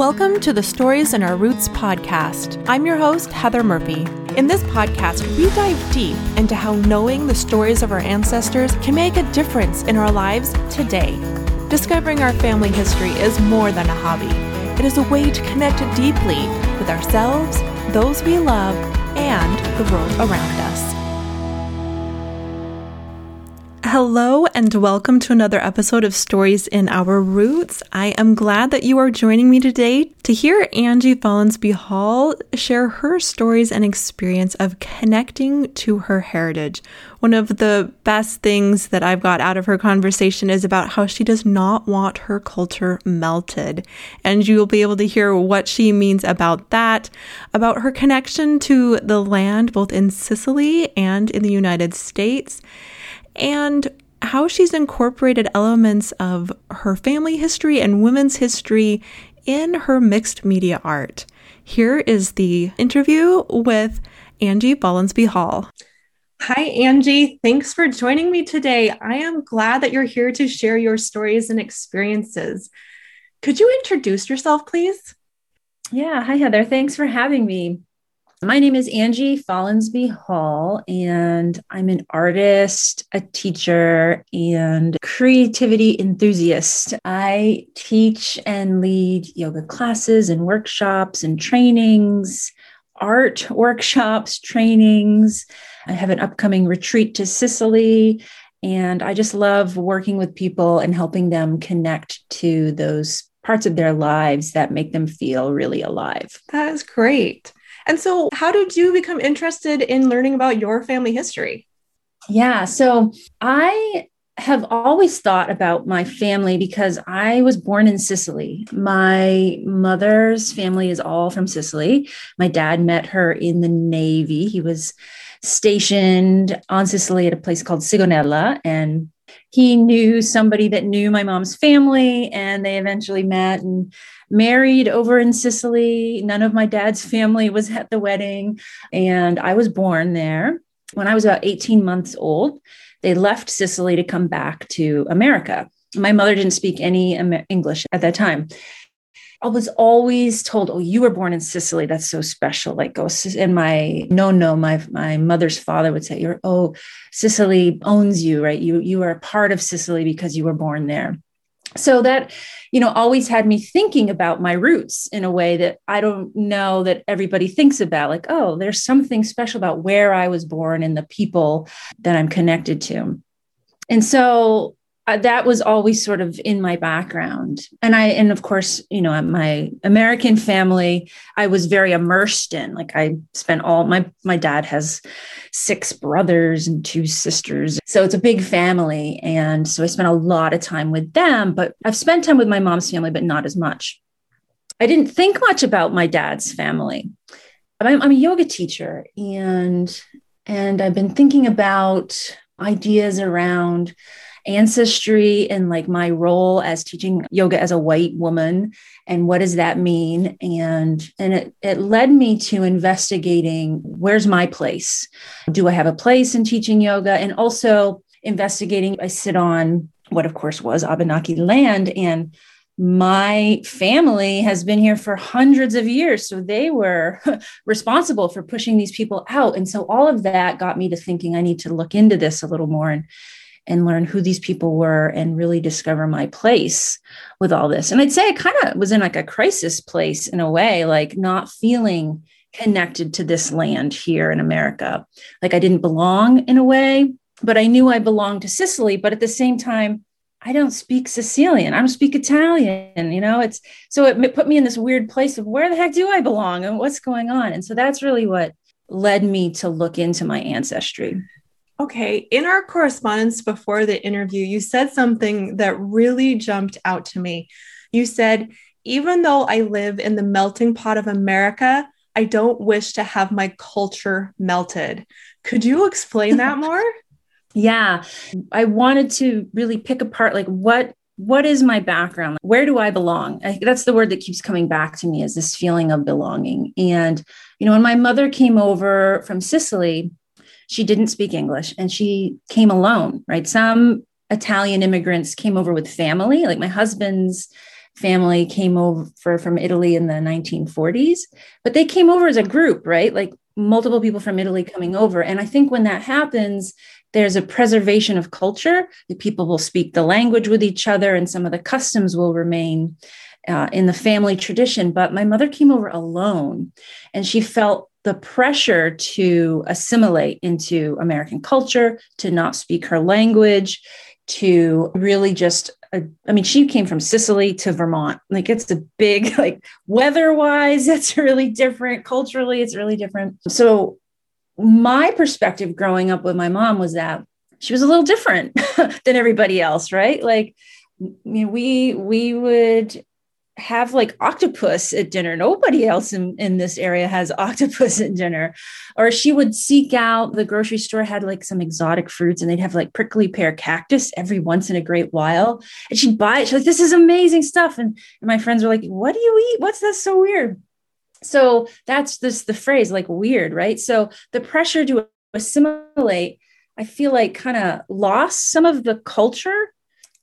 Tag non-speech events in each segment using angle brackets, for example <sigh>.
Welcome to the Stories in Our Roots podcast. I'm your host, Heather Murphy. In this podcast, we dive deep into how knowing the stories of our ancestors can make a difference in our lives today. Discovering our family history is more than a hobby, it is a way to connect deeply with ourselves, those we love, and the world around us. Hello, and welcome to another episode of Stories in Our Roots. I am glad that you are joining me today to hear Angie Follansbee Hall share her stories and experience of connecting to her heritage. One of the best things that I've got out of her conversation is about how she does not want her culture melted. And you will be able to hear what she means about that, about her connection to the land both in Sicily and in the United States and how she's incorporated elements of her family history and women's history in her mixed media art. Here is the interview with Angie Follansbee Hall. Hi, Angie. Thanks for joining me today. I am glad that you're here to share your stories and experiences. Could you introduce yourself, please? Yeah. Hi, Heather. Thanks for having me. My name is Angie Follansbee Hall, and I'm an artist, a teacher, and creativity enthusiast. I teach and lead yoga classes and workshops and trainings, art workshops, trainings. I have an upcoming retreat to Sicily, and I just love working with people and helping them connect to those parts of their lives that make them feel really alive. That is great. And so, how did you become interested in learning about your family history? Yeah, so I have always thought about my family because I was born in Sicily. My mother's family is all from Sicily. My dad met her in the Navy. He was stationed on Sicily at a place called Sigonella and he knew somebody that knew my mom's family and they eventually met and married over in Sicily. None of my dad's family was at the wedding. And I was born there when I was about 18 months old. They left Sicily to come back to America. My mother didn't speak any English at that time. I was always told, "Oh, you were born in Sicily. That's so special." Like, oh, and my no, no, my my mother's father would say, "You're oh, Sicily owns you, right? You you are a part of Sicily because you were born there." so that you know always had me thinking about my roots in a way that i don't know that everybody thinks about like oh there's something special about where i was born and the people that i'm connected to and so uh, that was always sort of in my background. And i and of course you know my american family i was very immersed in like i spent all my my dad has six brothers and two sisters. So it's a big family. And so i spent a lot of time with them but i've spent time with my mom's family but not as much. I didn't think much about my dad's family i'm, I'm a yoga teacher and and i've been thinking about ideas around ancestry and like my role as teaching yoga as a white woman and what does that mean? And and it, it led me to investigating where's my place? Do i have a place in teaching yoga? And also investigating i sit on what of course was abenaki land and my family has been here for hundreds of years. So they were <laughs> responsible for pushing these people out. And so all of that got me to thinking i need to look into this a little more and and learn who these people were and really discover my place with all this. And I'd say I kind of was in like a crisis place in a way, like not feeling connected to this land here in America. Like I didn't belong in a way, but I knew I belonged to Sicily. But at the same time, I don't speak Sicilian. I don't speak Italian. You know, it's so it put me in this weird place of where the heck do I belong and what's going on. And so that's really what led me to look into my ancestry. Okay, in our correspondence before the interview, you said something that really jumped out to me. You said, even though I live in the melting pot of America, I don't wish to have my culture melted. Could you explain that <laughs> more? yeah, I wanted to really pick apart like what what is my background? Where do I belong? I, that's the word that keeps coming back to me is this feeling of belonging. And you know, when my mother came over from Sicily, she didn't speak English and she came alone, right? Some Italian immigrants came over with family, like my husband's family came over from Italy in the 1940s, but they came over as a group, right? Like multiple people from Italy coming over. And I think when that happens, there's a preservation of culture. The people will speak the language with each other, and some of the customs will remain uh, in the family tradition. But my mother came over alone, and she felt the pressure to assimilate into American culture, to not speak her language, to really just uh, I mean, she came from Sicily to Vermont. Like it's a big, <laughs> like weather wise, it's really different. Culturally, it's really different. So my perspective growing up with my mom was that she was a little different <laughs> than everybody else, right? Like we we would have like octopus at dinner. Nobody else in, in this area has <laughs> octopus at dinner. Or she would seek out the grocery store had like some exotic fruits and they'd have like prickly pear cactus every once in a great while. And she'd buy it. She's like, this is amazing stuff. And, and my friends were like, what do you eat? What's that so weird? so that's this the phrase like weird right so the pressure to assimilate i feel like kind of lost some of the culture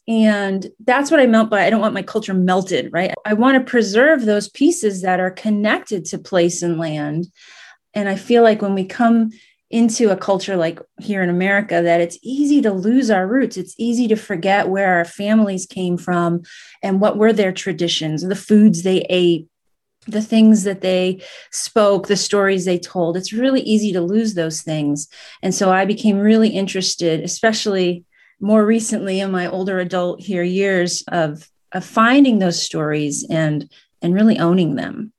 and that's what i meant by i don't want my culture melted right i want to preserve those pieces that are connected to place and land and i feel like when we come into a culture like here in America that it's easy to lose our roots. It's easy to forget where our families came from and what were their traditions, the foods they ate, the things that they spoke, the stories they told. It's really easy to lose those things. And so I became really interested, especially more recently in my older adult here years of, of finding those stories and and really owning them.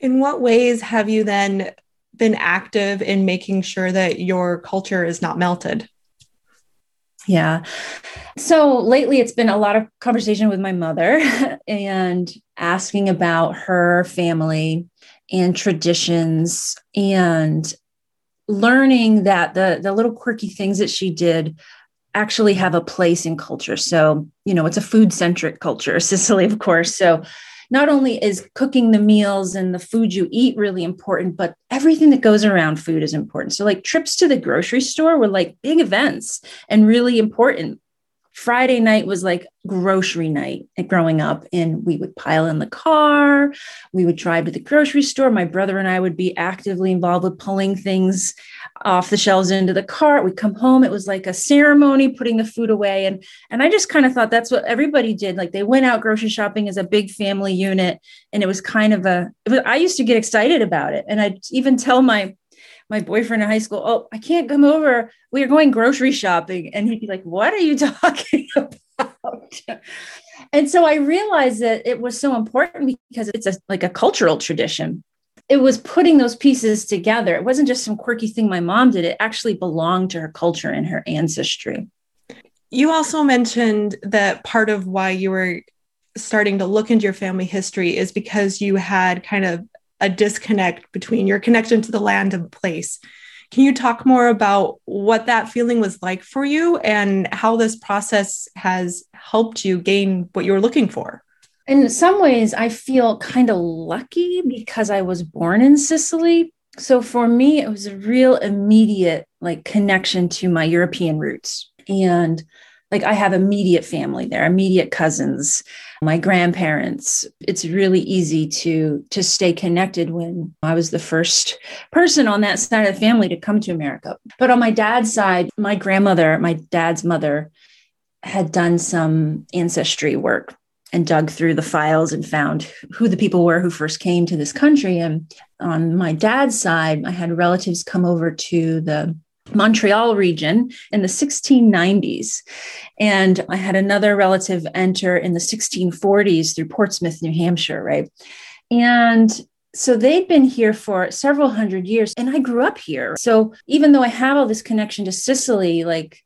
In what ways have you then been active in making sure that your culture is not melted? Yeah. So lately it's been a lot of conversation with my mother <laughs> and asking about her family and traditions and learning that the the little quirky things that she did actually have a place in culture. So, you know, it's a food centric culture, <laughs> Sicily, of course. So, not only is cooking the meals and the food you eat really important, but everything that goes around food is important. So, like trips to the grocery store were like big events and really important. Friday night was like grocery night growing up, and we would pile in the car. We would drive to the grocery store. My brother and I would be actively involved with pulling things off the shelves into the cart. We'd come home. It was like a ceremony putting the food away. And, and I just kind of thought that's what everybody did. Like they went out grocery shopping as a big family unit. And it was kind of a, was, I used to get excited about it. And I'd even tell my my boyfriend in high school, oh, I can't come over. We are going grocery shopping. And he'd be like, what are you <laughs> talking about? and so I realized that it was so important because it's a, like a cultural tradition. It was putting those pieces together. It wasn't just some quirky thing my mom did, it actually belonged to her culture and her ancestry. You also mentioned that part of why you were starting to look into your family history is because you had kind of a disconnect between your connection to the land and place. Can you talk more about what that feeling was like for you and how this process has helped you gain what you were looking for? In some ways, I feel kind of lucky because I was born in Sicily. So for me, it was a real immediate like connection to my European roots. And like I have immediate family there, immediate cousins, my grandparents. It's really easy to to stay connected when I was the first person on that side of the family to come to America. But on my dad's side, my grandmother, my dad's mother had done some ancestry work and dug through the files and found who the people were who first came to this country and on my dad's side, I had relatives come over to the Montreal region in the 1690s. And I had another relative enter in the 1640s through Portsmouth, New Hampshire, right? And so they'd been here for several hundred years, and I grew up here. So even though I have all this connection to Sicily, like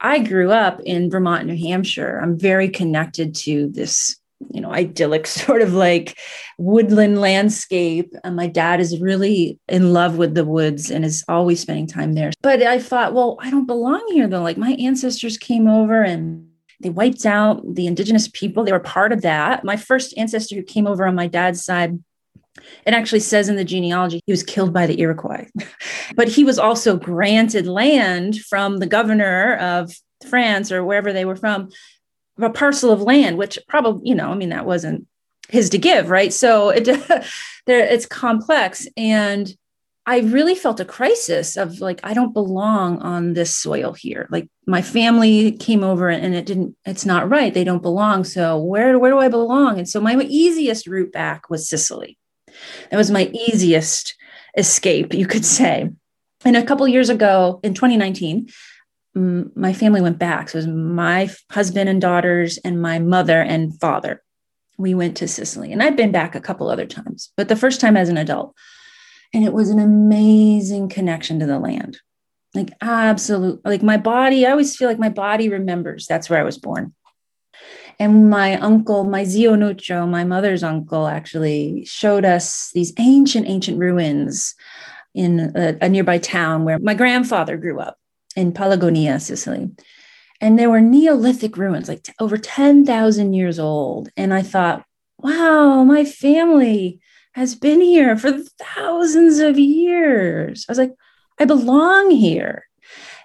I grew up in Vermont, New Hampshire, I'm very connected to this you know idyllic <laughs> sort of like woodland landscape. And my dad is really in love with the woods and is always spending time there. But i thought well i don't belong here though. Like my ancestors came over and they wiped out the indigenous people. They were part of that. My first ancestor who came over on my dad's side it actually says in the genealogy he was killed by the Iroquois. <laughs> but he was also granted land from the governor of France or wherever they were from a parcel of land, which probably, you know, I mean, that wasn't his to give, right? So it, <laughs> there, it's complex. And I really felt a crisis of like, I don't belong on this soil here. Like my family came over and it didn't, it's not right. They don't belong. So where, where do I belong? And so my easiest route back was Sicily. That was my easiest escape, you could say. And a couple years ago in 2019, my family went back. So it was my husband and daughters and my mother and father. We went to Sicily and I've been back a couple other times, but the first time as an adult. And it was an amazing connection to the land. Like, absolute, like my body, I always feel like my body remembers that's where I was born. And my uncle, my zio Nuccio, my mother's uncle, actually showed us these ancient, ancient ruins in a, a nearby town where my grandfather grew up in Palagonia, Sicily. And there were Neolithic ruins, like t- over 10,000 years old. And I thought, wow, my family has been here for thousands of years. I was like, I belong here.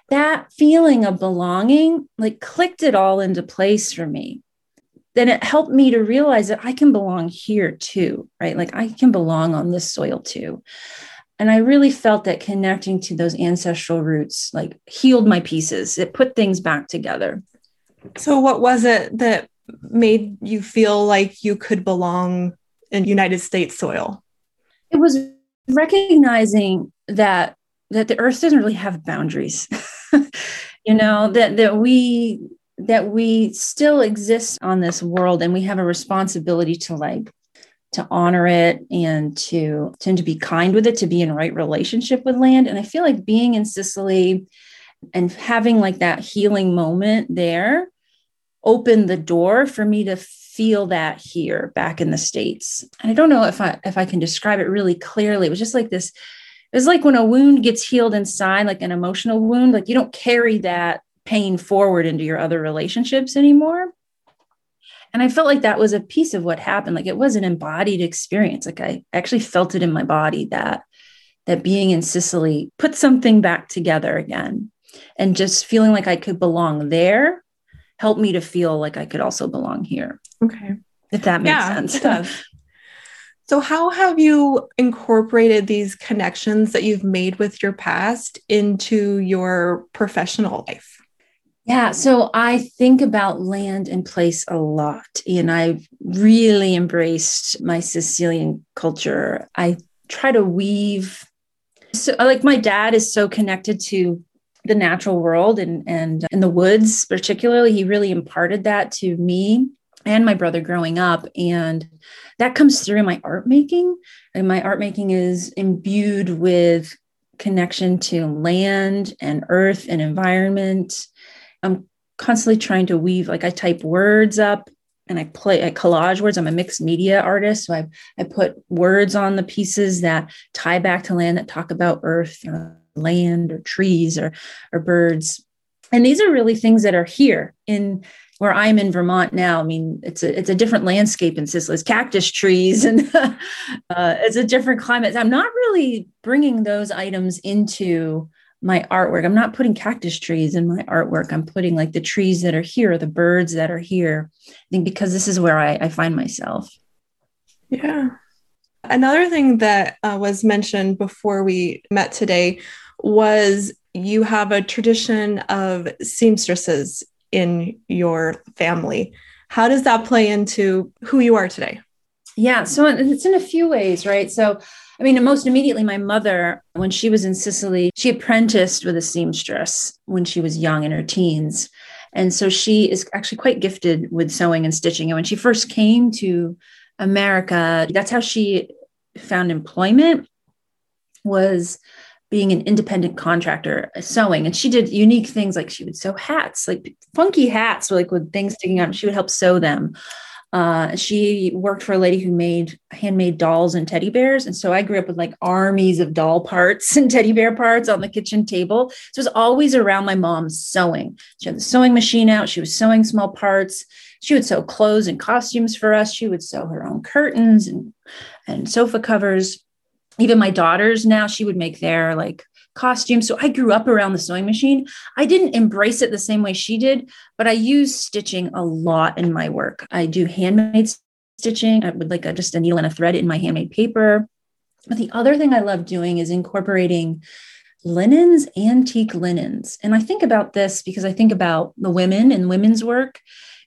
That feeling of belonging, like, clicked it all into place for me. Then it helped me to realize that I can belong here too, right? Like, I can belong on this soil too. And I really felt that connecting to those ancestral roots, like, healed my pieces. It put things back together. So, what was it that made you feel like you could belong in United States soil? It was recognizing that that the earth doesn't really have boundaries. <laughs> you know, that that we that we still exist on this world and we have a responsibility to like to honor it and to tend to be kind with it to be in right relationship with land. And i feel like being in sicily and having like that healing moment there opened the door for me to feel that here back in the states. And i don't know if i if i can describe it really clearly. It was just like this it was like when a wound gets healed inside like an emotional wound like you don't carry that pain forward into your other relationships anymore and i felt like that was a piece of what happened like it was an embodied experience like i actually felt it in my body that that being in sicily put something back together again and just feeling like i could belong there helped me to feel like i could also belong here Okay. If that makes yeah, sense. It does. <laughs> So, how have you incorporated these connections that you've made with your past into your professional life? Yeah, so I think about land and place a lot, and I've really embraced my Sicilian culture. I try to weave. So, like, my dad is so connected to the natural world and and uh, in the woods, particularly. He really imparted that to me and my brother growing up and that comes through in my art making and my art making is imbued with connection to land and earth and environment i'm constantly trying to weave like i type words up and i play I collage words i'm a mixed media artist so i i put words on the pieces that tie back to land that talk about earth or land or trees or or birds and these are really things that are here in where I'm in Vermont now, I mean, it's a it's a different landscape in Sicily. It's cactus trees and <laughs> uh, it's a different climate. I'm not really bringing those items into my artwork. I'm not putting cactus trees in my artwork. I'm putting like the trees that are here, the birds that are here. I think because this is where I, I find myself. Yeah. Another thing that uh, was mentioned before we met today was you have a tradition of seamstresses in your family. How does that play into who you are today? Yeah, so it's in a few ways, right? So, I mean, most immediately, my mother, when she was in Sicily, she apprenticed with a seamstress when she was young in her teens. And so she is actually quite gifted with sewing and stitching. And when she first came to America, that's how she found employment was being an independent contractor uh, sewing and she did unique things like she would sew hats like funky hats like with things sticking out she would help sew them uh, she worked for a lady who made handmade dolls and teddy bears. And so i grew up with like armies of doll parts <laughs> and teddy bear parts on the kitchen table. So it was always around my mom sewing. She had the sewing machine out. She was sewing small parts. She would sew clothes and costumes for us. She would sew her own curtains and and sofa covers. Even my daughters now she would make their like costumes. So I grew up around the sewing machine. I didn't embrace it the same way she did, but I use stitching a lot in my work. I do handmade stitching I would like a, just a needle and a thread in my handmade paper. But the other thing I love doing is incorporating linens, antique linens. And I think about this because I think about the women and women's work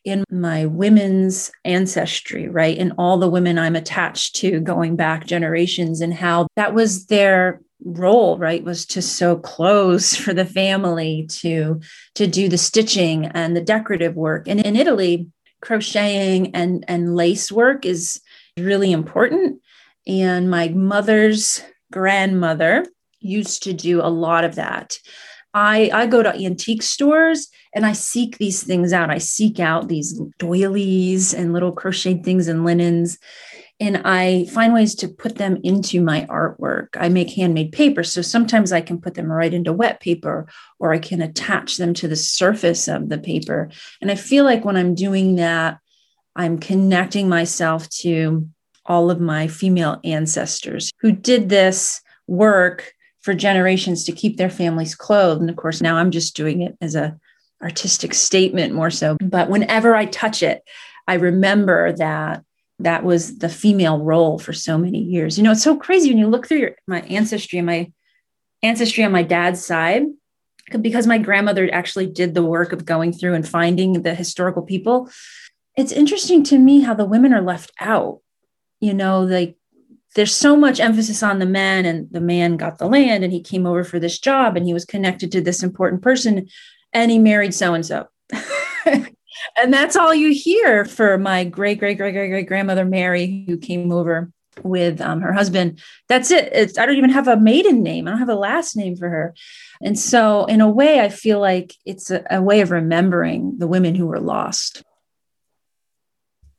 in my women's ancestry, right? And all the women I'm attached to going back generations and how that was their role right was to sew clothes <laughs> for the family to to do the stitching and the decorative work. And in italy crocheting and and lace work is really important. And my mother's grandmother used to do a lot of that. I, I go to antique stores and I seek these things out. I seek out these doilies and little crocheted things and linens, and I find ways to put them into my artwork. I make handmade paper. So sometimes I can put them right into wet paper or I can attach them to the surface of the paper. And I feel like when I'm doing that, I'm connecting myself to all of my female ancestors who did this work for generations to keep their families clothed. And of course, now I'm just doing it as a artistic statement more so. But whenever I touch it, I remember that that was the female role for so many years. You know, it's so crazy when you look through your, my ancestry and my ancestry on my dad's side, because my grandmother actually did the work of going through and finding the historical people. It's interesting to me how the women are left out. You know, like there's so much emphasis on the man and the man got the land and he came over for this job and he was connected to this important person and he married so and so and that's all you hear for my great great great great great grandmother mary who came over with um, her husband that's it it's, i don't even have a maiden name i don't have a last name for her and so in a way i feel like it's a, a way of remembering the women who were lost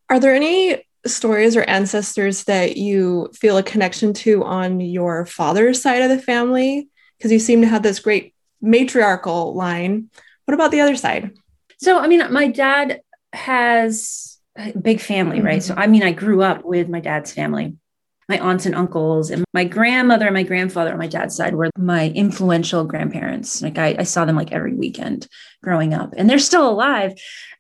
are there any stories or ancestors that you feel a connection to on your father's side of the family? Because you seem to have this great matriarchal line. What about the other side? So, I mean, my dad has a big family, right? Mm-hmm. So, I mean, I grew up with my dad's family my aunts and uncles and my grandmother and my grandfather on my dad's side were my influential grandparents. Like I, I saw them like every weekend growing up, and they're still alive.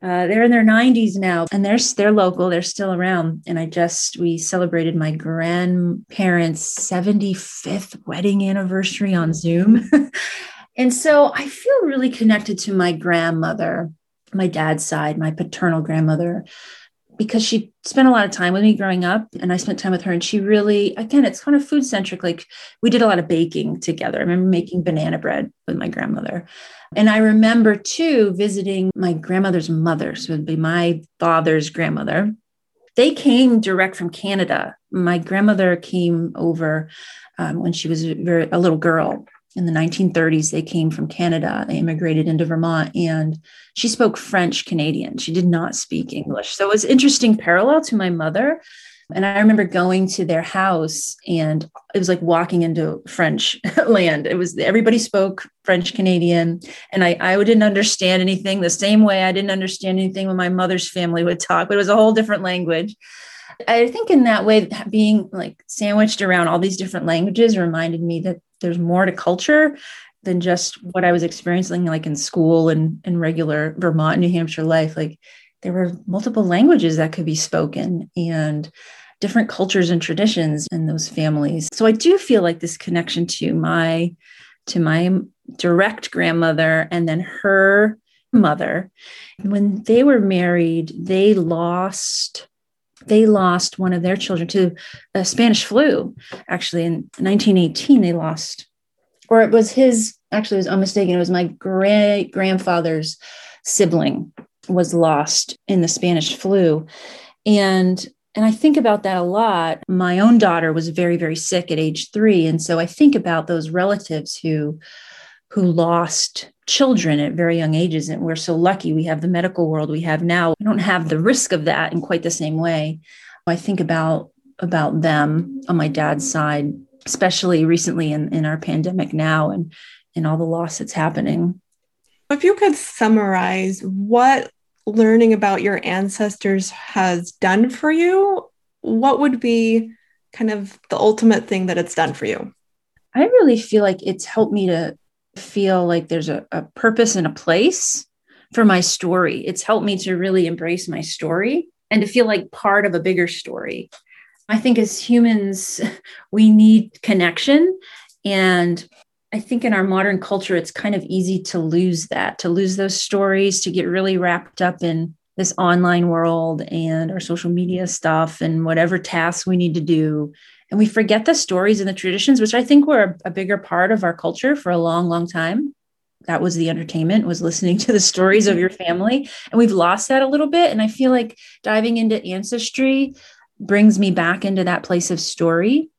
Uh, they're in their 90s now, and they're they're local. They're still around. And I just we celebrated my grandparents' 75th wedding anniversary on Zoom, <laughs> and so I feel really connected to my grandmother, my dad's side, my paternal grandmother because she spent a lot of time with me growing up and I spent time with her and she really again it's kind of food centric like we did a lot of baking together. I remember making banana bread with my grandmother. And I remember too visiting my grandmother's mother, so it would be my father's grandmother. They came direct from Canada. My grandmother came over um, when she was very, a little girl in the 1930s they came from canada. They immigrated into vermont and she spoke french canadian. She did not speak english. So it was interesting parallel to my mother. And i remember going to their house and it was like walking into french <laughs> land. It was everybody spoke french canadian and I, I didn't understand anything the same way i didn't understand anything when my mother's family would talk but it was a whole different language I think in that way, being like sandwiched around all these different languages reminded me that there's more to culture than just what I was experiencing like in school and in regular Vermont, New Hampshire life. Like there were multiple languages that could be spoken and different cultures and traditions in those families. So I do feel like this connection to my to my direct grandmother and then her mother. When they were married, they lost they lost one of their children to a Spanish flu. Actually, in 1918, they lost, or it was his. Actually, it was unmistaken. It was my great grandfather's sibling was lost in the Spanish flu, and and I think about that a lot. My own daughter was very very sick at age three, and so I think about those relatives who who lost children at very young ages. And we're so lucky we have the medical world we have now. We don't have the risk of that in quite the same way. I think about about them on my dad's side, especially recently in, in our pandemic now and and all the loss that's happening. If you could summarize what learning about your ancestors has done for you, what would be kind of the ultimate thing that it's done for you? I really feel like it's helped me to feel like there's a, a purpose and a place for my story. It's helped me to really embrace my story and to feel like part of a bigger story. I think as humans, <laughs> we need connection. And I think in our modern culture, it's kind of easy to lose that, to lose those stories, to get really wrapped up in this online world and our social media stuff and whatever tasks we need to do. And we forget the stories and the traditions, which I think were a, a bigger part of our culture for a long, long time. That was the entertainment was listening <laughs> to the stories of your family. And we've lost that a little bit. And i feel like diving into ancestry brings me back into that place of story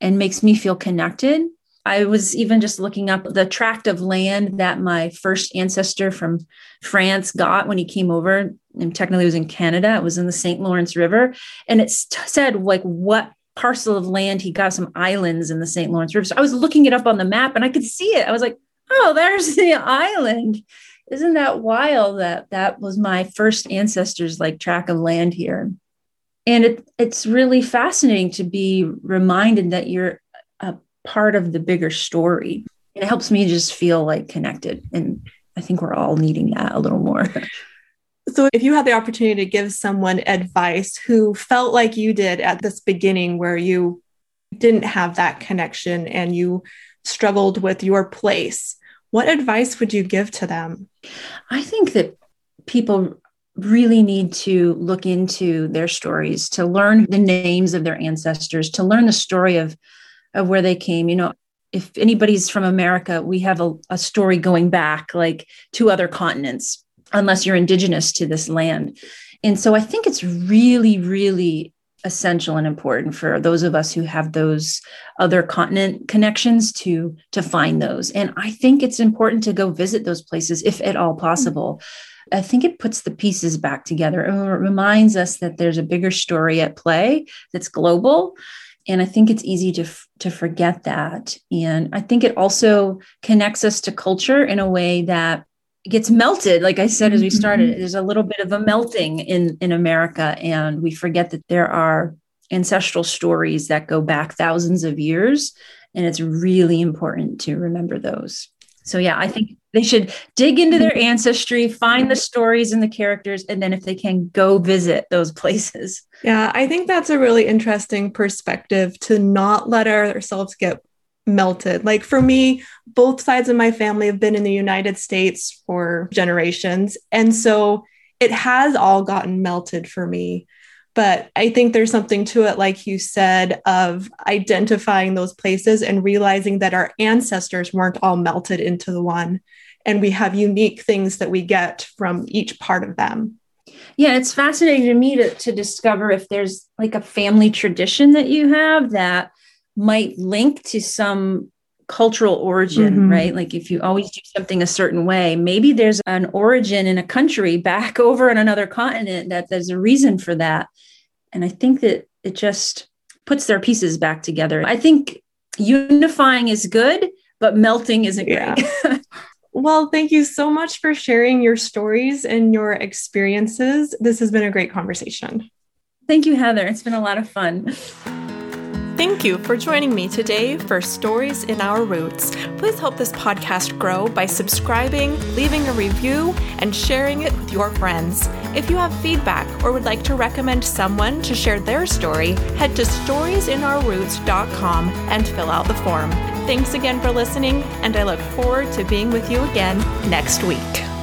and makes me feel connected. I was even just looking up the tract of land that my first ancestor from france got when he came over. And technically it was in canada. It was in the st lawrence river. And it said like what parcel of land he got some islands in the st lawrence river so i was looking it up on the map and i could see it i was like oh, there's <laughs> the island. Isn't that wild that that was my first ancestors like track of land here? And it, it's really fascinating to be reminded that you're a part of the bigger story. And it helps me just feel like connected. And I think we're all needing that a little more. <laughs> So, if you had the opportunity to give someone advice who felt like you did at this beginning, where you didn't have that connection and you struggled with your place, what advice would you give to them? I think that people really need to look into their stories, to learn the names of their ancestors, to learn the story of, of where they came. You know, if anybody's from America, we have a, a story going back like to other continents, unless you're indigenous to this land. And so I think it's really, really essential and important for those of us who have those other continent connections to to find those. And i think it's important to go visit those places if at all possible. I think it puts the pieces back together. And reminds us that there's a bigger story at play that's global. And i think it's easy to to forget that. And i think it also connects us to culture in a way that gets melted like i said as we started mm-hmm. there's a little bit of a melting in in america and we forget that there are ancestral stories that go back thousands of years and it's really important to remember those. So yeah i think they should dig into their ancestry find the stories and the characters and then if they can go visit those places. Yeah i think that's a really interesting perspective to not let ourselves get melted. Like for me, both sides of my family have been in the United States for generations. And so it has all gotten melted for me. But I think there's something to it, like you said, of identifying those places and realizing that our ancestors weren't all melted into the one. And we have unique things that we get from each part of them. Yeah, it's fascinating to me to, to discover if there's like a family tradition that you have that might link to some cultural origin, mm-hmm. right? Like if you always do something a certain way, maybe there's an origin in a country <laughs> back over in another continent that there's a reason for that. And I think that it just puts their pieces back together. I think unifying is good, but melting isn't yeah. great. <laughs> well, thank you so much for sharing your stories and your experiences. This has been a great conversation. Thank you, Heather. It's been a lot of fun. Thank you for joining me today for Stories in Our Roots. Please help this podcast grow by subscribing, leaving a review, and sharing it with your friends. If you have feedback or would like to recommend someone to share their story, head to storiesinourroots.com and fill out the form. Thanks again for listening, and I look forward to being with you again next week.